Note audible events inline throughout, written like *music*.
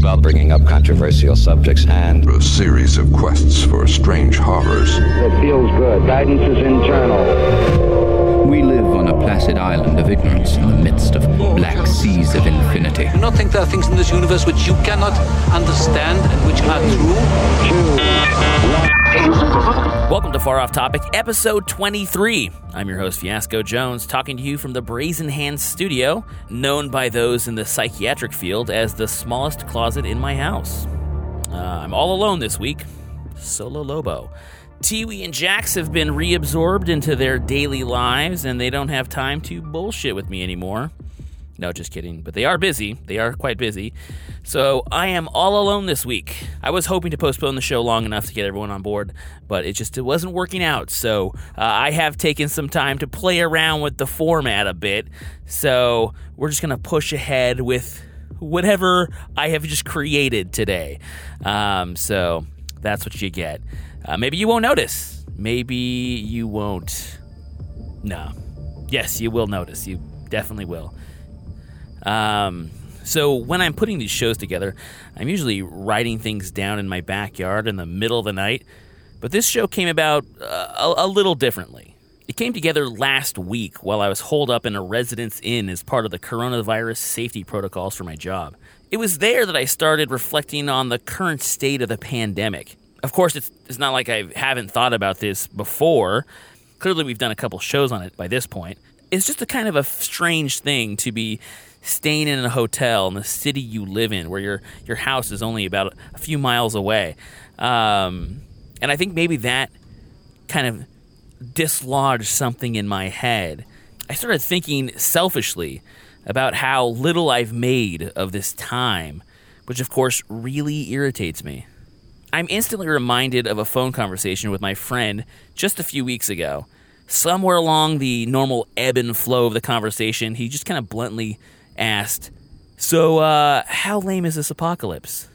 about bringing up controversial subjects and a series of quests for strange horrors. It feels good. Guidance is internal. We live on a placid island of ignorance in the midst of black seas of infinity. Do not think there are things in this universe which you cannot understand and which are true? Welcome to Far Off Topic, episode 23. I'm your host, Fiasco Jones, talking to you from the Brazen Hands Studio, known by those in the psychiatric field as the smallest closet in my house. Uh, I'm all alone this week, solo lobo. Tiwi and Jax have been reabsorbed into their daily lives, and they don't have time to bullshit with me anymore. No, just kidding. But they are busy. They are quite busy. So I am all alone this week. I was hoping to postpone the show long enough to get everyone on board, but it just it wasn't working out. So uh, I have taken some time to play around with the format a bit. So we're just gonna push ahead with whatever I have just created today. Um, so that's what you get. Uh, maybe you won't notice. Maybe you won't. No. Yes, you will notice. You definitely will. Um, so when I'm putting these shows together, I'm usually writing things down in my backyard in the middle of the night. But this show came about uh, a, a little differently. It came together last week while I was holed up in a residence inn as part of the coronavirus safety protocols for my job. It was there that I started reflecting on the current state of the pandemic. Of course, it's, it's not like I haven't thought about this before. Clearly, we've done a couple shows on it by this point. It's just a kind of a strange thing to be staying in a hotel in the city you live in, where your your house is only about a few miles away. Um, and I think maybe that kind of dislodged something in my head. I started thinking selfishly about how little I've made of this time, which of course really irritates me. I'm instantly reminded of a phone conversation with my friend just a few weeks ago. Somewhere along the normal ebb and flow of the conversation, he just kind of bluntly asked, So, uh, how lame is this apocalypse?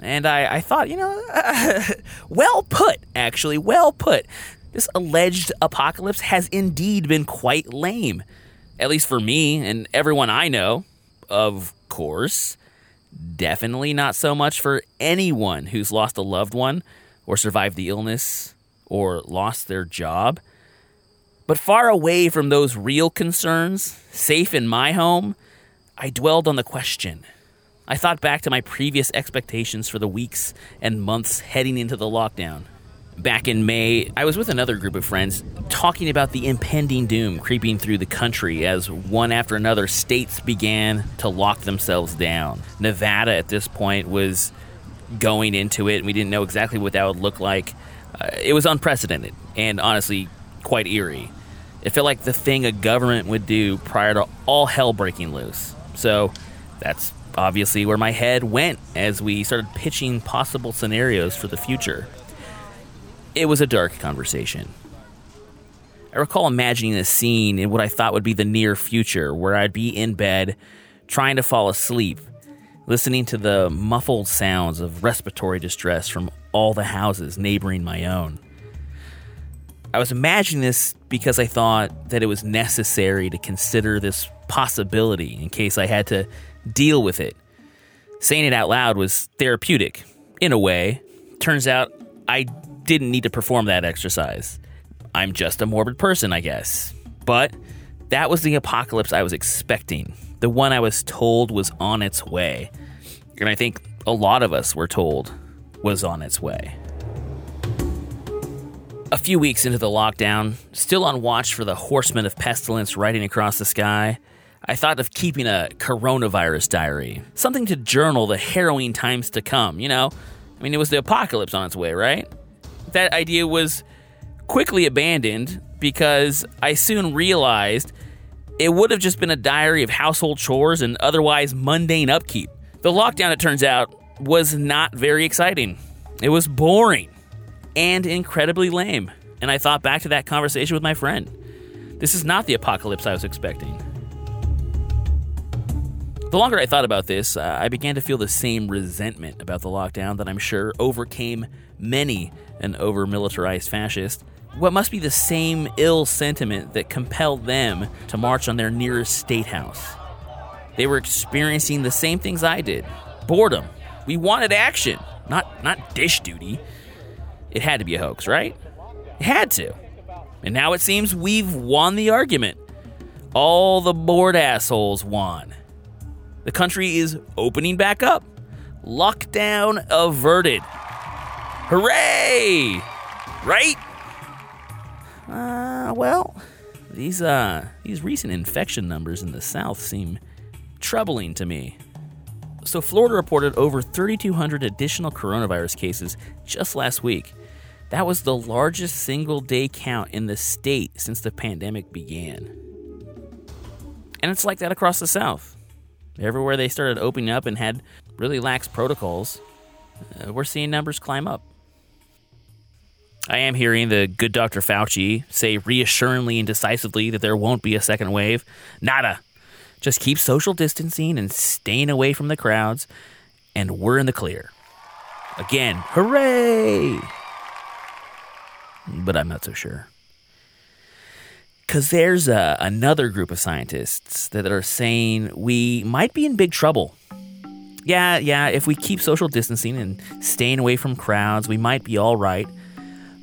And I, I thought, you know, uh, *laughs* well put, actually, well put. This alleged apocalypse has indeed been quite lame. At least for me and everyone I know, of course. Definitely not so much for anyone who's lost a loved one or survived the illness or lost their job. But far away from those real concerns, safe in my home, I dwelled on the question. I thought back to my previous expectations for the weeks and months heading into the lockdown. Back in May, I was with another group of friends talking about the impending doom creeping through the country as one after another states began to lock themselves down. Nevada at this point was going into it, and we didn't know exactly what that would look like. Uh, it was unprecedented and honestly quite eerie. It felt like the thing a government would do prior to all hell breaking loose. So that's obviously where my head went as we started pitching possible scenarios for the future. It was a dark conversation. I recall imagining a scene in what I thought would be the near future, where I'd be in bed, trying to fall asleep, listening to the muffled sounds of respiratory distress from all the houses neighboring my own. I was imagining this because I thought that it was necessary to consider this possibility in case I had to deal with it. Saying it out loud was therapeutic, in a way. Turns out I didn't need to perform that exercise. I'm just a morbid person, I guess. But that was the apocalypse I was expecting, the one I was told was on its way. And I think a lot of us were told was on its way. A few weeks into the lockdown, still on watch for the horsemen of pestilence riding across the sky, I thought of keeping a coronavirus diary, something to journal the harrowing times to come. You know, I mean, it was the apocalypse on its way, right? That idea was quickly abandoned because I soon realized it would have just been a diary of household chores and otherwise mundane upkeep. The lockdown, it turns out, was not very exciting. It was boring and incredibly lame. And I thought back to that conversation with my friend. This is not the apocalypse I was expecting. The longer I thought about this, uh, I began to feel the same resentment about the lockdown that I'm sure overcame many an over militarized fascist. What must be the same ill sentiment that compelled them to march on their nearest state house? They were experiencing the same things I did boredom. We wanted action, not not dish duty. It had to be a hoax, right? It had to. And now it seems we've won the argument. All the bored assholes won. The country is opening back up. Lockdown averted. Hooray! Right? Uh, well, these uh these recent infection numbers in the south seem troubling to me. So Florida reported over 3200 additional coronavirus cases just last week. That was the largest single day count in the state since the pandemic began. And it's like that across the south. Everywhere they started opening up and had really lax protocols, uh, we're seeing numbers climb up. I am hearing the good Dr. Fauci say reassuringly and decisively that there won't be a second wave. Nada. Just keep social distancing and staying away from the crowds, and we're in the clear. Again, hooray! But I'm not so sure. Because there's a, another group of scientists that are saying we might be in big trouble. Yeah, yeah, if we keep social distancing and staying away from crowds, we might be all right.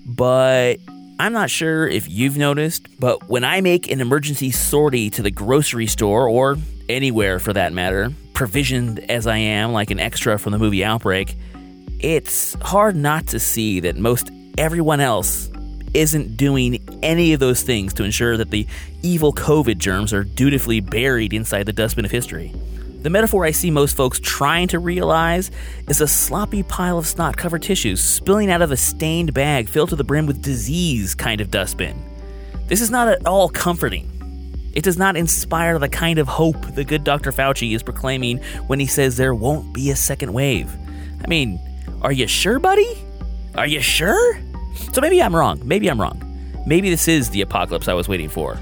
But I'm not sure if you've noticed, but when I make an emergency sortie to the grocery store or anywhere for that matter, provisioned as I am like an extra from the movie Outbreak, it's hard not to see that most everyone else isn't doing any of those things to ensure that the evil COVID germs are dutifully buried inside the dustbin of history. The metaphor I see most folks trying to realize is a sloppy pile of snot covered tissues spilling out of a stained bag filled to the brim with disease kind of dustbin. This is not at all comforting. It does not inspire the kind of hope the good Dr. Fauci is proclaiming when he says there won't be a second wave. I mean, are you sure, buddy? Are you sure? So maybe I'm wrong. Maybe I'm wrong. Maybe this is the apocalypse I was waiting for.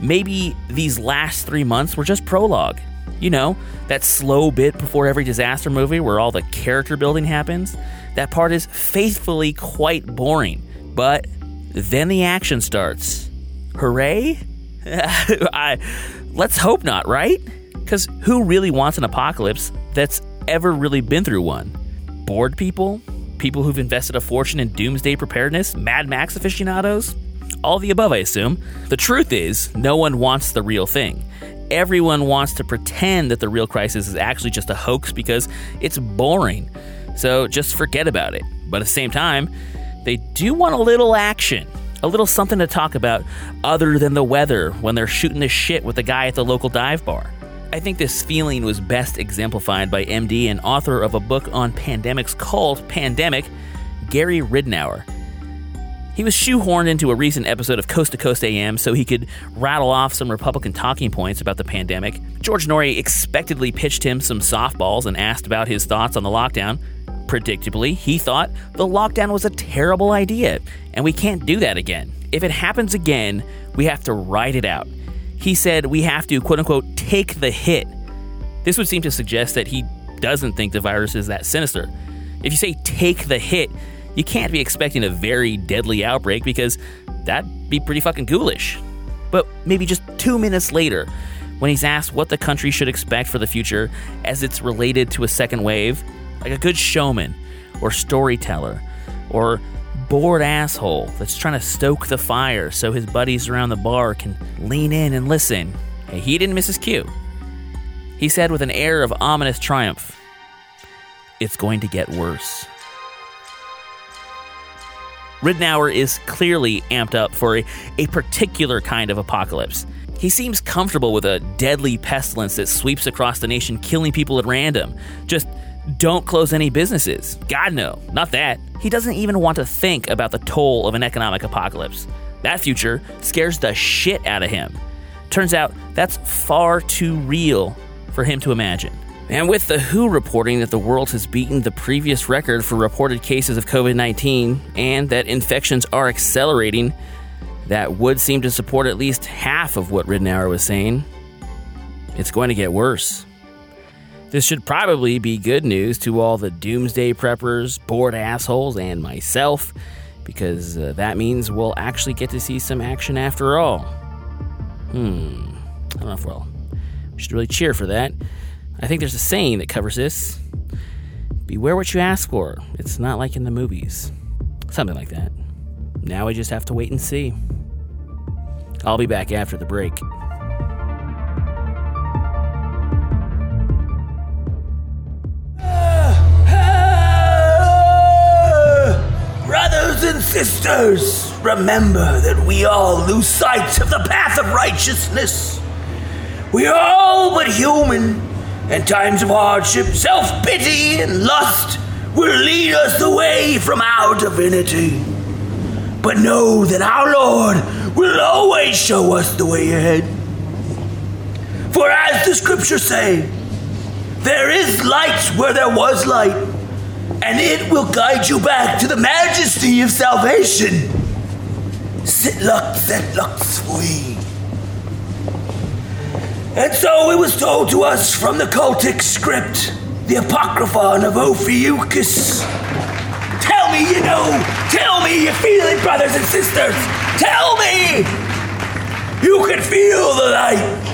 Maybe these last three months were just prologue. You know, that slow bit before every disaster movie where all the character building happens. That part is faithfully quite boring. But then the action starts. Hooray? *laughs* I, let's hope not, right? Because who really wants an apocalypse that's ever really been through one? Bored people? People who've invested a fortune in doomsday preparedness? Mad Max aficionados? All the above, I assume. The truth is, no one wants the real thing. Everyone wants to pretend that the real crisis is actually just a hoax because it's boring. So just forget about it. But at the same time, they do want a little action, a little something to talk about other than the weather when they're shooting the shit with the guy at the local dive bar. I think this feeling was best exemplified by MD and author of a book on pandemics called Pandemic, Gary Ridenour. He was shoehorned into a recent episode of Coast to Coast AM so he could rattle off some Republican talking points about the pandemic. George Noory expectedly pitched him some softballs and asked about his thoughts on the lockdown. Predictably, he thought the lockdown was a terrible idea, and we can't do that again. If it happens again, we have to ride it out. He said we have to, quote unquote, take the hit. This would seem to suggest that he doesn't think the virus is that sinister. If you say take the hit, you can't be expecting a very deadly outbreak because that'd be pretty fucking ghoulish. But maybe just two minutes later, when he's asked what the country should expect for the future as it's related to a second wave, like a good showman or storyteller or bored asshole that's trying to stoke the fire so his buddies around the bar can lean in and listen, hey, he didn't miss his cue. He said with an air of ominous triumph, It's going to get worse. Ridenour is clearly amped up for a, a particular kind of apocalypse. He seems comfortable with a deadly pestilence that sweeps across the nation, killing people at random. Just don't close any businesses. God, no, not that. He doesn't even want to think about the toll of an economic apocalypse. That future scares the shit out of him. Turns out that's far too real for him to imagine. And with the WHO reporting that the world has beaten the previous record for reported cases of COVID 19 and that infections are accelerating, that would seem to support at least half of what Ridenour was saying. It's going to get worse. This should probably be good news to all the doomsday preppers, bored assholes, and myself, because uh, that means we'll actually get to see some action after all. Hmm. I don't know if we'll. We should really cheer for that. I think there's a saying that covers this Beware what you ask for. It's not like in the movies. Something like that. Now we just have to wait and see. I'll be back after the break. Sisters, remember that we all lose sight of the path of righteousness. We are all but human, and times of hardship, self pity, and lust will lead us away from our divinity. But know that our Lord will always show us the way ahead. For as the scriptures say, there is light where there was light and it will guide you back to the majesty of salvation. Sit lux et lux fui. And so it was told to us from the cultic script, the Apocryphon of Ophiuchus. Tell me you know, tell me you feel it, brothers and sisters. Tell me you can feel the light.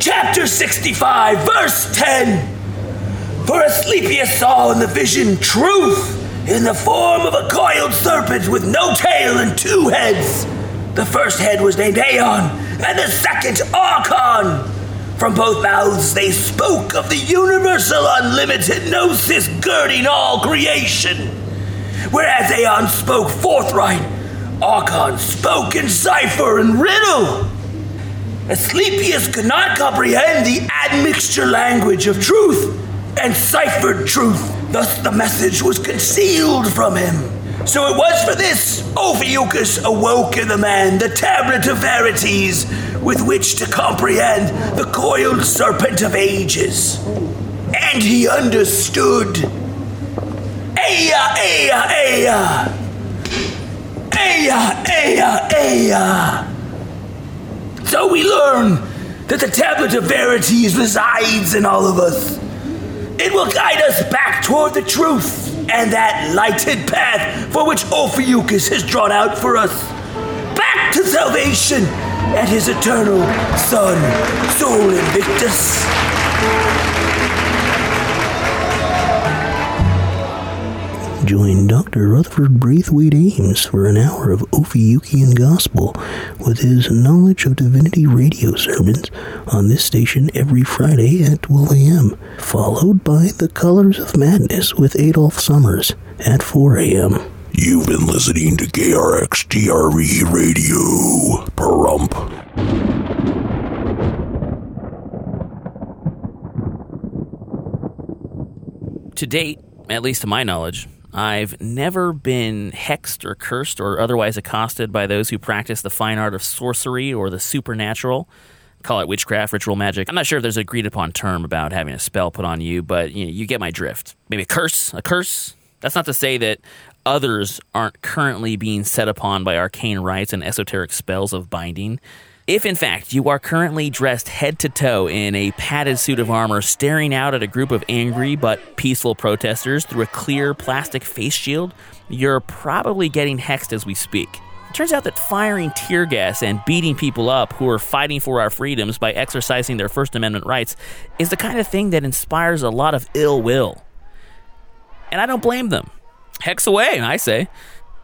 Chapter 65, verse 10. For Asclepius saw in the vision truth in the form of a coiled serpent with no tail and two heads. The first head was named Aeon, and the second Archon. From both mouths they spoke of the universal unlimited gnosis girding all creation. Whereas Aeon spoke forthright, Archon spoke in cipher and riddle. Asclepius could not comprehend the admixture language of truth and ciphered truth. Thus the message was concealed from him. So it was for this Ophiuchus awoke in the man the tablet of verities with which to comprehend the coiled serpent of ages. And he understood. Aya, aya, aya. Aya, aya, aya. So we learn that the tablet of verities resides in all of us. It will guide us back toward the truth and that lighted path for which Ophiuchus has drawn out for us. Back to salvation and his eternal Son, Sol Invictus. Join Dr. Rutherford Braithwaite Ames for an hour of Ophiuchian Gospel with his Knowledge of Divinity radio sermons on this station every Friday at 12 a.m., followed by The Colors of Madness with Adolf Summers at 4 a.m. You've been listening to KRX DRE Radio. Perump. To date, at least to my knowledge, I've never been hexed or cursed or otherwise accosted by those who practice the fine art of sorcery or the supernatural. Call it witchcraft, ritual magic. I'm not sure if there's an agreed upon term about having a spell put on you, but you, know, you get my drift. Maybe a curse, a curse. That's not to say that others aren't currently being set upon by arcane rites and esoteric spells of binding. If, in fact, you are currently dressed head to toe in a padded suit of armor, staring out at a group of angry but peaceful protesters through a clear plastic face shield, you're probably getting hexed as we speak. It turns out that firing tear gas and beating people up who are fighting for our freedoms by exercising their First Amendment rights is the kind of thing that inspires a lot of ill will. And I don't blame them. Hex away, I say.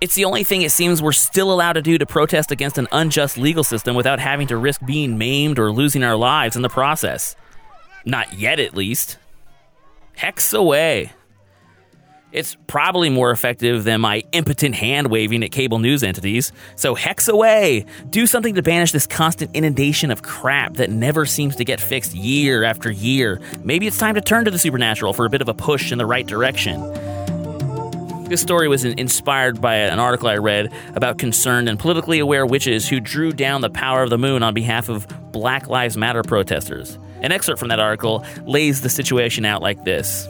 It's the only thing it seems we're still allowed to do to protest against an unjust legal system without having to risk being maimed or losing our lives in the process. Not yet, at least. Hex away. It's probably more effective than my impotent hand waving at cable news entities. So hex away! Do something to banish this constant inundation of crap that never seems to get fixed year after year. Maybe it's time to turn to the supernatural for a bit of a push in the right direction. This story was inspired by an article I read about concerned and politically aware witches who drew down the power of the moon on behalf of Black Lives Matter protesters. An excerpt from that article lays the situation out like this.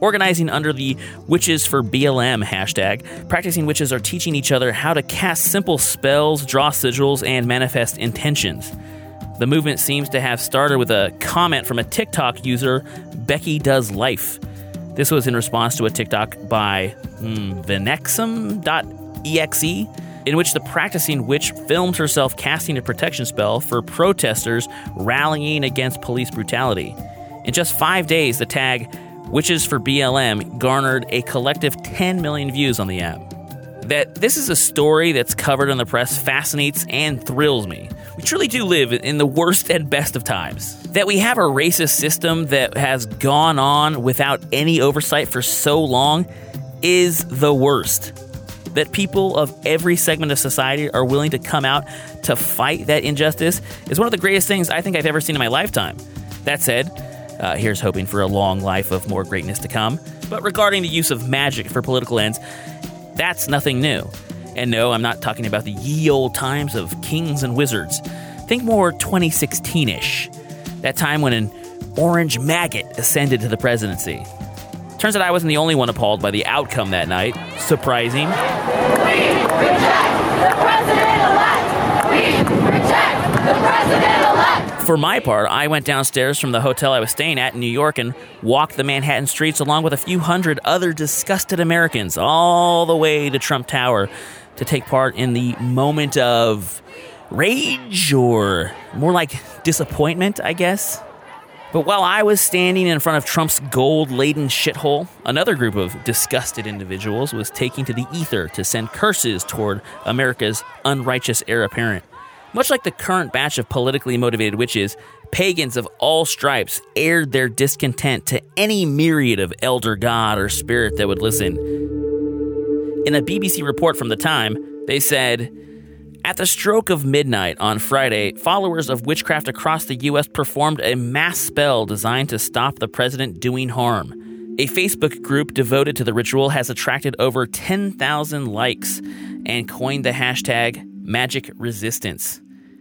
Organizing under the Witches for BLM hashtag, practicing witches are teaching each other how to cast simple spells, draw sigils, and manifest intentions. The movement seems to have started with a comment from a TikTok user, Becky Does Life. This was in response to a TikTok by hmm, Venexum.exe in which the practicing witch filmed herself casting a protection spell for protesters rallying against police brutality. In just five days, the tag Witches for BLM garnered a collective 10 million views on the app. That this is a story that's covered in the press fascinates and thrills me. We truly do live in the worst and best of times. That we have a racist system that has gone on without any oversight for so long is the worst. That people of every segment of society are willing to come out to fight that injustice is one of the greatest things I think I've ever seen in my lifetime. That said, uh, here's hoping for a long life of more greatness to come. But regarding the use of magic for political ends, that's nothing new. And no, I'm not talking about the ye old times of kings and wizards. Think more 2016 ish. That time when an orange maggot ascended to the presidency. Turns out I wasn't the only one appalled by the outcome that night. Surprising. We reject the president elect! We reject the president elect! For my part, I went downstairs from the hotel I was staying at in New York and walked the Manhattan streets along with a few hundred other disgusted Americans all the way to Trump Tower to take part in the moment of rage or more like disappointment, I guess. But while I was standing in front of Trump's gold laden shithole, another group of disgusted individuals was taking to the ether to send curses toward America's unrighteous heir apparent. Much like the current batch of politically motivated witches, pagans of all stripes aired their discontent to any myriad of elder god or spirit that would listen. In a BBC report from the time, they said, at the stroke of midnight on Friday, followers of witchcraft across the U.S. performed a mass spell designed to stop the president doing harm. A Facebook group devoted to the ritual has attracted over 10,000 likes and coined the hashtag Magic Resistance.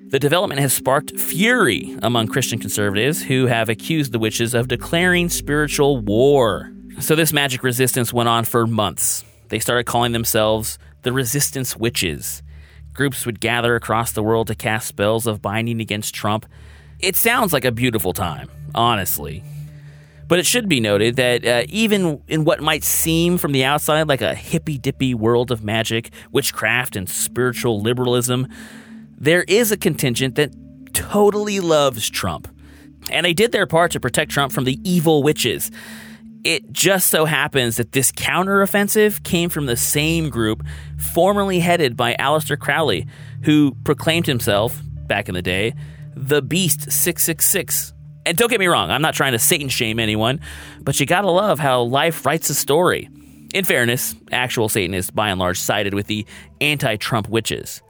The development has sparked fury among Christian conservatives who have accused the witches of declaring spiritual war. So, this magic resistance went on for months. They started calling themselves the Resistance Witches. Groups would gather across the world to cast spells of binding against Trump. It sounds like a beautiful time, honestly. But it should be noted that uh, even in what might seem from the outside like a hippy dippy world of magic, witchcraft, and spiritual liberalism, there is a contingent that totally loves Trump. And they did their part to protect Trump from the evil witches. It just so happens that this counteroffensive came from the same group formerly headed by Aleister Crowley, who proclaimed himself, back in the day, the Beast 666. And don't get me wrong, I'm not trying to Satan shame anyone, but you gotta love how life writes a story. In fairness, actual Satanists by and large sided with the anti Trump witches.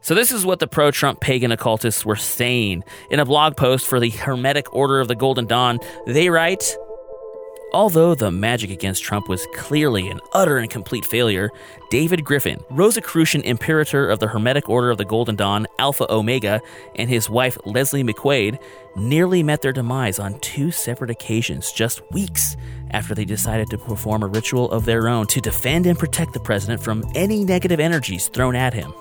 So, this is what the pro Trump pagan occultists were saying. In a blog post for the Hermetic Order of the Golden Dawn, they write Although the magic against Trump was clearly an utter and complete failure, David Griffin, Rosicrucian Imperator of the Hermetic Order of the Golden Dawn, Alpha Omega, and his wife Leslie McQuade nearly met their demise on two separate occasions just weeks after they decided to perform a ritual of their own to defend and protect the president from any negative energies thrown at him.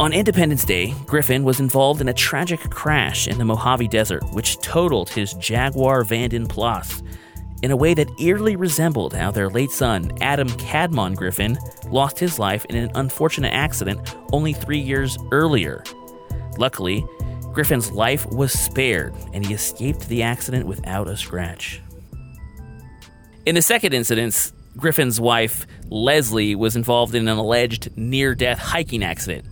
On Independence Day, Griffin was involved in a tragic crash in the Mojave Desert, which totaled his Jaguar Vanden Plas in a way that eerily resembled how their late son, Adam Cadmon Griffin, lost his life in an unfortunate accident only three years earlier. Luckily, Griffin's life was spared and he escaped the accident without a scratch. In the second incident, Griffin's wife, Leslie, was involved in an alleged near death hiking accident.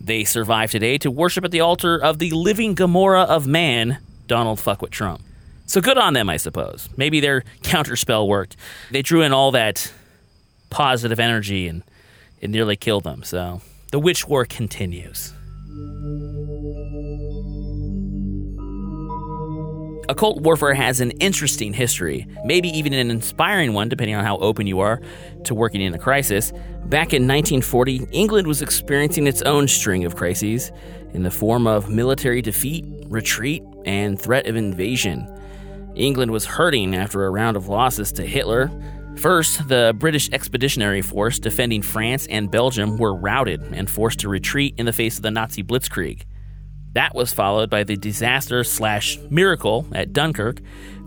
They survive today to worship at the altar of the living Gomorrah of man, Donald Fuckwit Trump. So good on them, I suppose. Maybe their counterspell worked. They drew in all that positive energy and it nearly killed them. So the witch war continues. Occult warfare has an interesting history, maybe even an inspiring one, depending on how open you are to working in a crisis. Back in 1940, England was experiencing its own string of crises in the form of military defeat, retreat, and threat of invasion. England was hurting after a round of losses to Hitler. First, the British Expeditionary Force defending France and Belgium were routed and forced to retreat in the face of the Nazi blitzkrieg. That was followed by the disaster slash miracle at Dunkirk,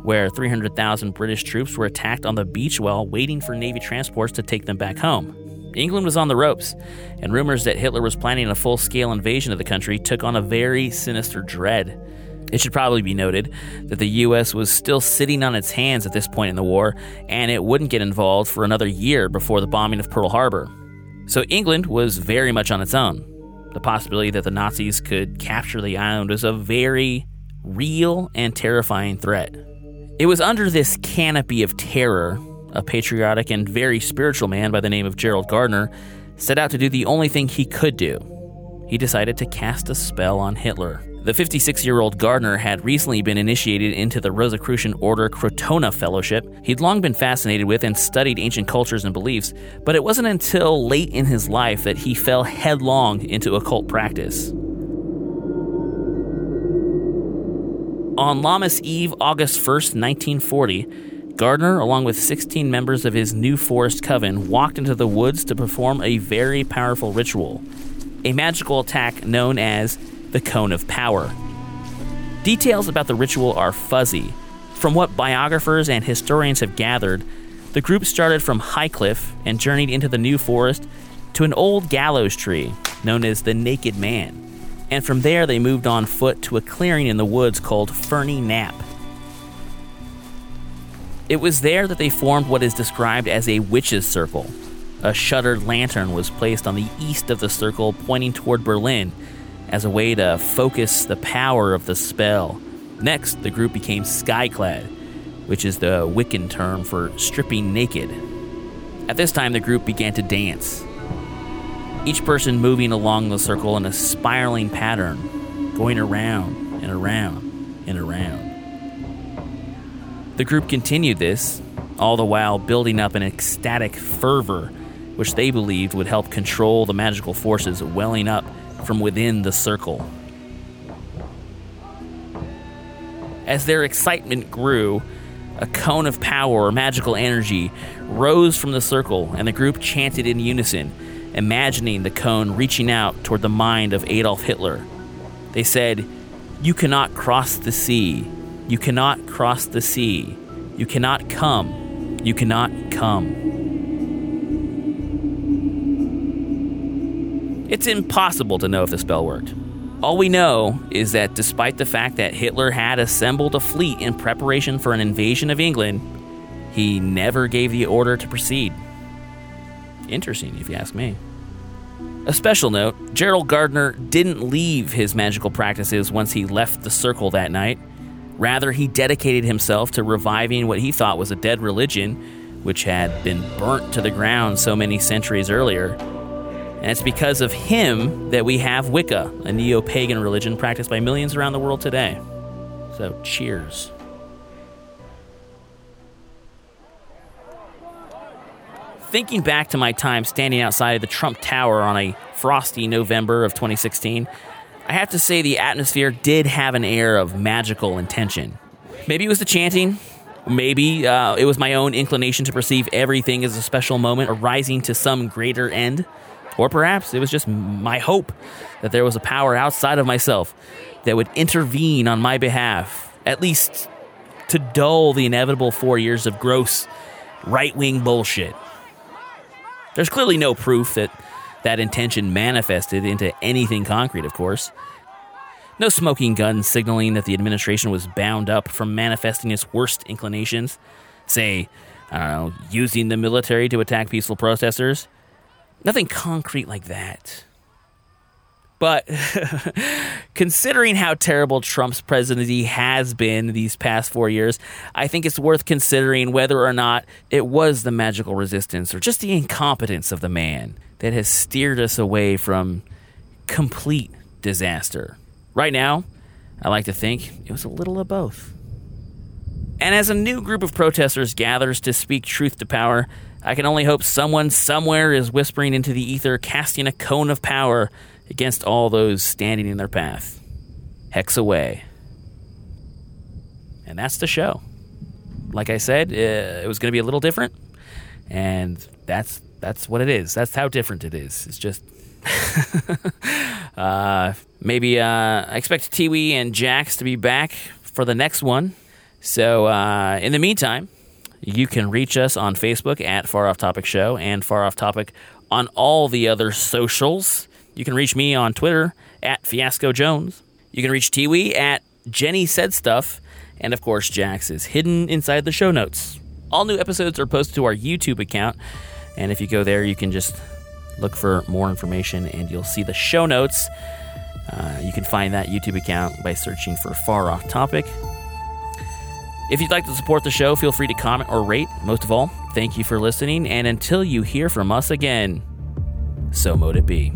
where 300,000 British troops were attacked on the beach while waiting for Navy transports to take them back home. England was on the ropes, and rumors that Hitler was planning a full scale invasion of the country took on a very sinister dread. It should probably be noted that the U.S. was still sitting on its hands at this point in the war, and it wouldn't get involved for another year before the bombing of Pearl Harbor. So England was very much on its own. The possibility that the Nazis could capture the island was a very real and terrifying threat. It was under this canopy of terror, a patriotic and very spiritual man by the name of Gerald Gardner set out to do the only thing he could do. He decided to cast a spell on Hitler. The 56 year old Gardner had recently been initiated into the Rosicrucian Order Crotona Fellowship. He'd long been fascinated with and studied ancient cultures and beliefs, but it wasn't until late in his life that he fell headlong into occult practice. On Lammas Eve, August 1st, 1940, Gardner, along with 16 members of his New Forest Coven, walked into the woods to perform a very powerful ritual, a magical attack known as the Cone of Power. Details about the ritual are fuzzy. From what biographers and historians have gathered, the group started from Highcliffe and journeyed into the New Forest to an old gallows tree known as the Naked Man. And from there, they moved on foot to a clearing in the woods called Ferny Knap. It was there that they formed what is described as a witch's circle. A shuttered lantern was placed on the east of the circle, pointing toward Berlin, as a way to focus the power of the spell. Next, the group became skyclad, which is the Wiccan term for stripping naked. At this time, the group began to dance, each person moving along the circle in a spiraling pattern, going around and around and around. The group continued this, all the while building up an ecstatic fervor, which they believed would help control the magical forces welling up from within the circle. As their excitement grew, a cone of power or magical energy rose from the circle, and the group chanted in unison, imagining the cone reaching out toward the mind of Adolf Hitler. They said, You cannot cross the sea. You cannot cross the sea. You cannot come. You cannot come. It's impossible to know if the spell worked. All we know is that despite the fact that Hitler had assembled a fleet in preparation for an invasion of England, he never gave the order to proceed. Interesting, if you ask me. A special note Gerald Gardner didn't leave his magical practices once he left the circle that night. Rather, he dedicated himself to reviving what he thought was a dead religion, which had been burnt to the ground so many centuries earlier. And it's because of him that we have Wicca, a neo pagan religion practiced by millions around the world today. So, cheers. Thinking back to my time standing outside of the Trump Tower on a frosty November of 2016, I have to say the atmosphere did have an air of magical intention. Maybe it was the chanting, maybe uh, it was my own inclination to perceive everything as a special moment arising to some greater end, or perhaps it was just my hope that there was a power outside of myself that would intervene on my behalf, at least to dull the inevitable four years of gross right wing bullshit. There's clearly no proof that that intention manifested into anything concrete, of course. No smoking gun signaling that the administration was bound up from manifesting its worst inclinations. Say, I don't know, using the military to attack peaceful protesters. Nothing concrete like that. But *laughs* considering how terrible Trump's presidency has been these past four years, I think it's worth considering whether or not it was the magical resistance or just the incompetence of the man that has steered us away from complete disaster. Right now, I like to think it was a little of both. And as a new group of protesters gathers to speak truth to power, I can only hope someone somewhere is whispering into the ether, casting a cone of power against all those standing in their path. Hex away. And that's the show. Like I said, uh, it was going to be a little different, and that's that's what it is. That's how different it is. It's just *laughs* uh, maybe uh, I expect Tiwi and Jax to be back for the next one. So uh, in the meantime, you can reach us on Facebook at Far Off Topic Show and Far Off Topic on all the other socials. You can reach me on Twitter at Fiasco Jones. You can reach Tiwi at Jenny Said Stuff. And of course, Jax is hidden inside the show notes. All new episodes are posted to our YouTube account. And if you go there, you can just look for more information and you'll see the show notes. Uh, you can find that YouTube account by searching for Far Off Topic. If you'd like to support the show, feel free to comment or rate. Most of all, thank you for listening. And until you hear from us again, so mote it be.